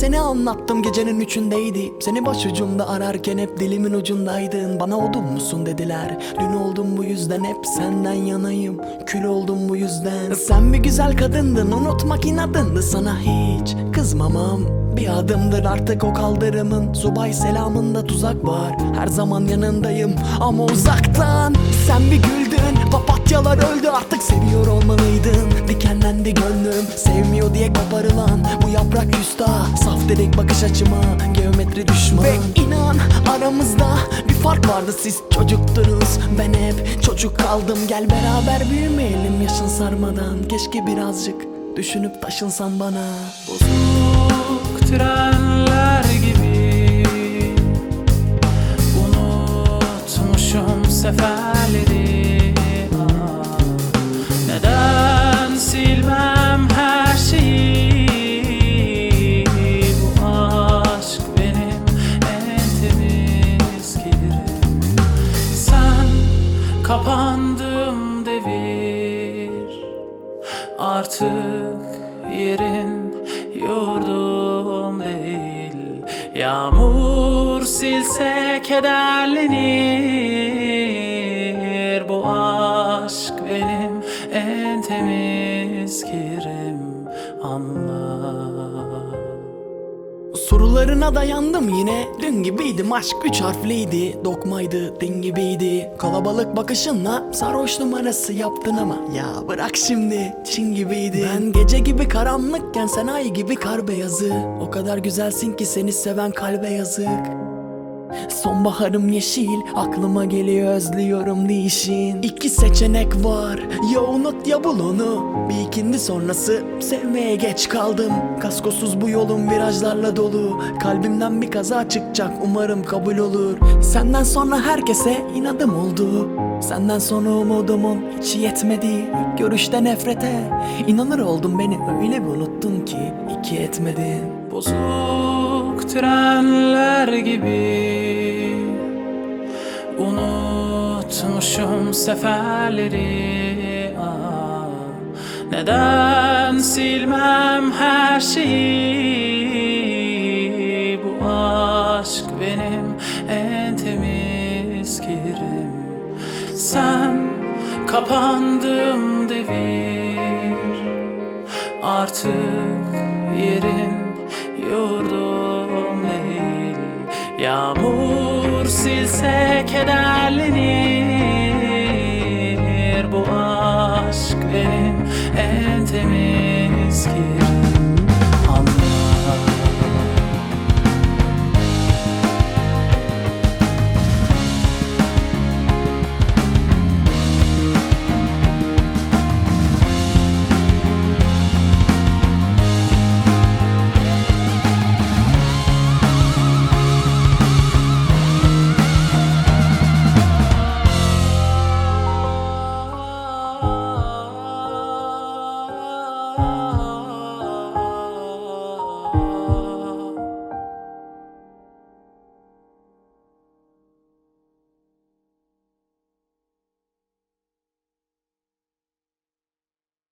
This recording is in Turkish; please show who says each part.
Speaker 1: seni anlattım gecenin üçündeydi. Seni başucumda ararken hep dilimin ucundaydın Bana odun musun dediler. Dün oldum bu yüzden hep senden yanayım. Kül oldum bu yüzden. Sen bir güzel kadındın unutmak inadındı sana hiç. Kızmamam bir adımdır artık o kaldırımın. Subay selamında tuzak var. Her zaman yanındayım ama uzaktan. Sen bir güldün dedik bakış açıma Geometri düşman. Ve inan aramızda bir fark vardı. Siz çocuktunuz Ben hep çocuk kaldım. Gel beraber büyümeyelim yaşın sarmadan. Keşke birazcık düşünüp taşınsan bana.
Speaker 2: Bozuk trenler kapandım devir. Artık yerin yurdum değil. Yağmur silse kederlenir. Bu aşk benim en temiz kirim. Anla
Speaker 1: Sorularına dayandım yine. Dün gibiydim aşk üç harfliydi. Dokmaydı din gibiydi. Kalabalık bakışınla sarhoş numarası yaptın ama. Ya bırak şimdi Çin gibiydi. Ben gece gibi karanlıkken sen ay gibi kar beyazı. O kadar güzelsin ki seni seven kalbe yazık Sonbaharım yeşil aklıma geliyor özlüyorum değişin. İki seçenek var ya unut ya bul onu. Bir ikindi sonrası sevmeye geç kaldım. Kaskosuz bu yolun virajlarla dolu. Kalbimden bir kaza çıkacak umarım kabul olur. Senden sonra herkese inadım oldu. Senden sonra umudumun hiç yetmedi. İlk görüşte nefrete inanır oldum. Beni öyle bir unuttun ki iki etmedin.
Speaker 2: Bozuk trenler gibi seferleri ah, Neden silmem her şeyi? Bu aşk benim en temiz kirim Sen kapandım devir. Artık yerin yurdum değil. Yağmur silse kederlenir benim en temiz kirim